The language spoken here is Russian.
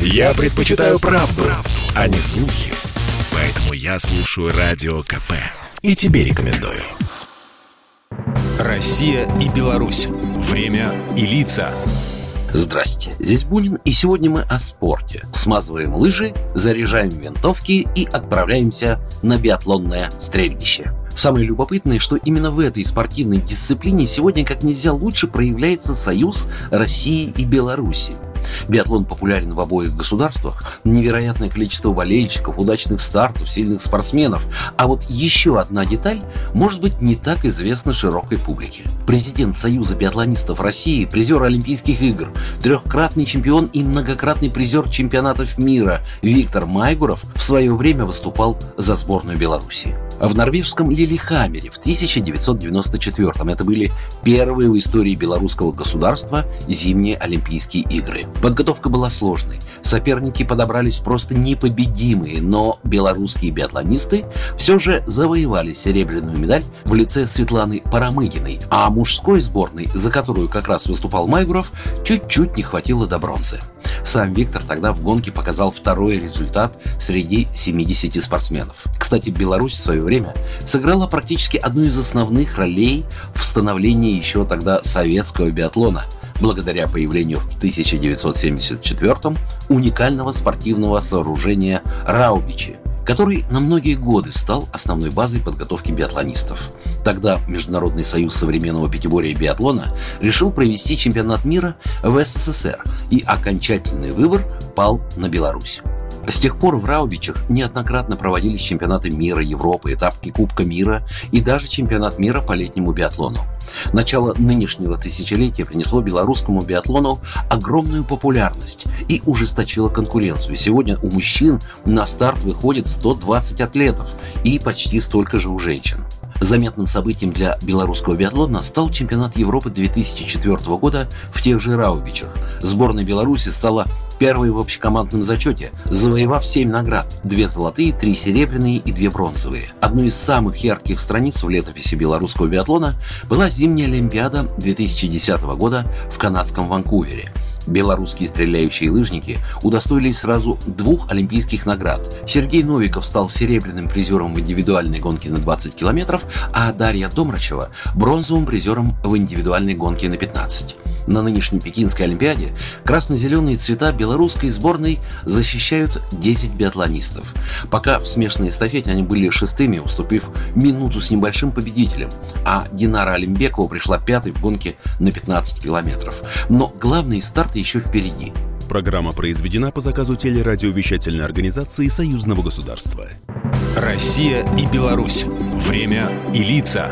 Я предпочитаю правду, правду, а не слухи. Поэтому я слушаю Радио КП. И тебе рекомендую. Россия и Беларусь. Время и лица. Здрасте, здесь Бунин, и сегодня мы о спорте. Смазываем лыжи, заряжаем винтовки и отправляемся на биатлонное стрельбище. Самое любопытное, что именно в этой спортивной дисциплине сегодня как нельзя лучше проявляется союз России и Беларуси. Биатлон популярен в обоих государствах. Невероятное количество болельщиков, удачных стартов, сильных спортсменов. А вот еще одна деталь может быть не так известна широкой публике. Президент Союза биатлонистов России, призер Олимпийских игр, трехкратный чемпион и многократный призер чемпионатов мира Виктор Майгуров в свое время выступал за сборную Беларуси. В норвежском Лилихаммере в 1994 это были первые в истории белорусского государства зимние Олимпийские игры. Подготовка была сложной. Соперники подобрались просто непобедимые, но белорусские биатлонисты все же завоевали серебряную медаль в лице Светланы Парамыгиной, а мужской сборной, за которую как раз выступал Майгуров, чуть-чуть не хватило до бронзы. Сам Виктор тогда в гонке показал второй результат среди 70 спортсменов. Кстати, Беларусь в свое время сыграла практически одну из основных ролей в становлении еще тогда советского биатлона – благодаря появлению в 1974 уникального спортивного сооружения «Раубичи», который на многие годы стал основной базой подготовки биатлонистов. Тогда Международный союз современного пятиборья и биатлона решил провести чемпионат мира в СССР, и окончательный выбор пал на Беларусь. С тех пор в Раубичах неоднократно проводились чемпионаты мира, Европы, этапки Кубка мира и даже чемпионат мира по летнему биатлону. Начало нынешнего тысячелетия принесло белорусскому биатлону огромную популярность и ужесточило конкуренцию. Сегодня у мужчин на старт выходит 120 атлетов и почти столько же у женщин. Заметным событием для белорусского биатлона стал чемпионат Европы 2004 года в тех же Раубичах. Сборная Беларуси стала первой в общекомандном зачете, завоевав 7 наград – две золотые, три серебряные и две бронзовые. Одной из самых ярких страниц в летописи белорусского биатлона была зимняя Олимпиада 2010 года в канадском Ванкувере – Белорусские стреляющие лыжники удостоились сразу двух олимпийских наград. Сергей Новиков стал серебряным призером в индивидуальной гонке на 20 километров, а Дарья Домрачева – бронзовым призером в индивидуальной гонке на 15. На нынешней Пекинской Олимпиаде красно-зеленые цвета белорусской сборной защищают 10 биатлонистов. Пока в смешанной эстафете они были шестыми, уступив минуту с небольшим победителем, а Динара Олимбекова пришла пятой в гонке на 15 километров. Но главный старт еще впереди. Программа произведена по заказу телерадиовещательной организации Союзного государства. Россия и Беларусь. Время и лица.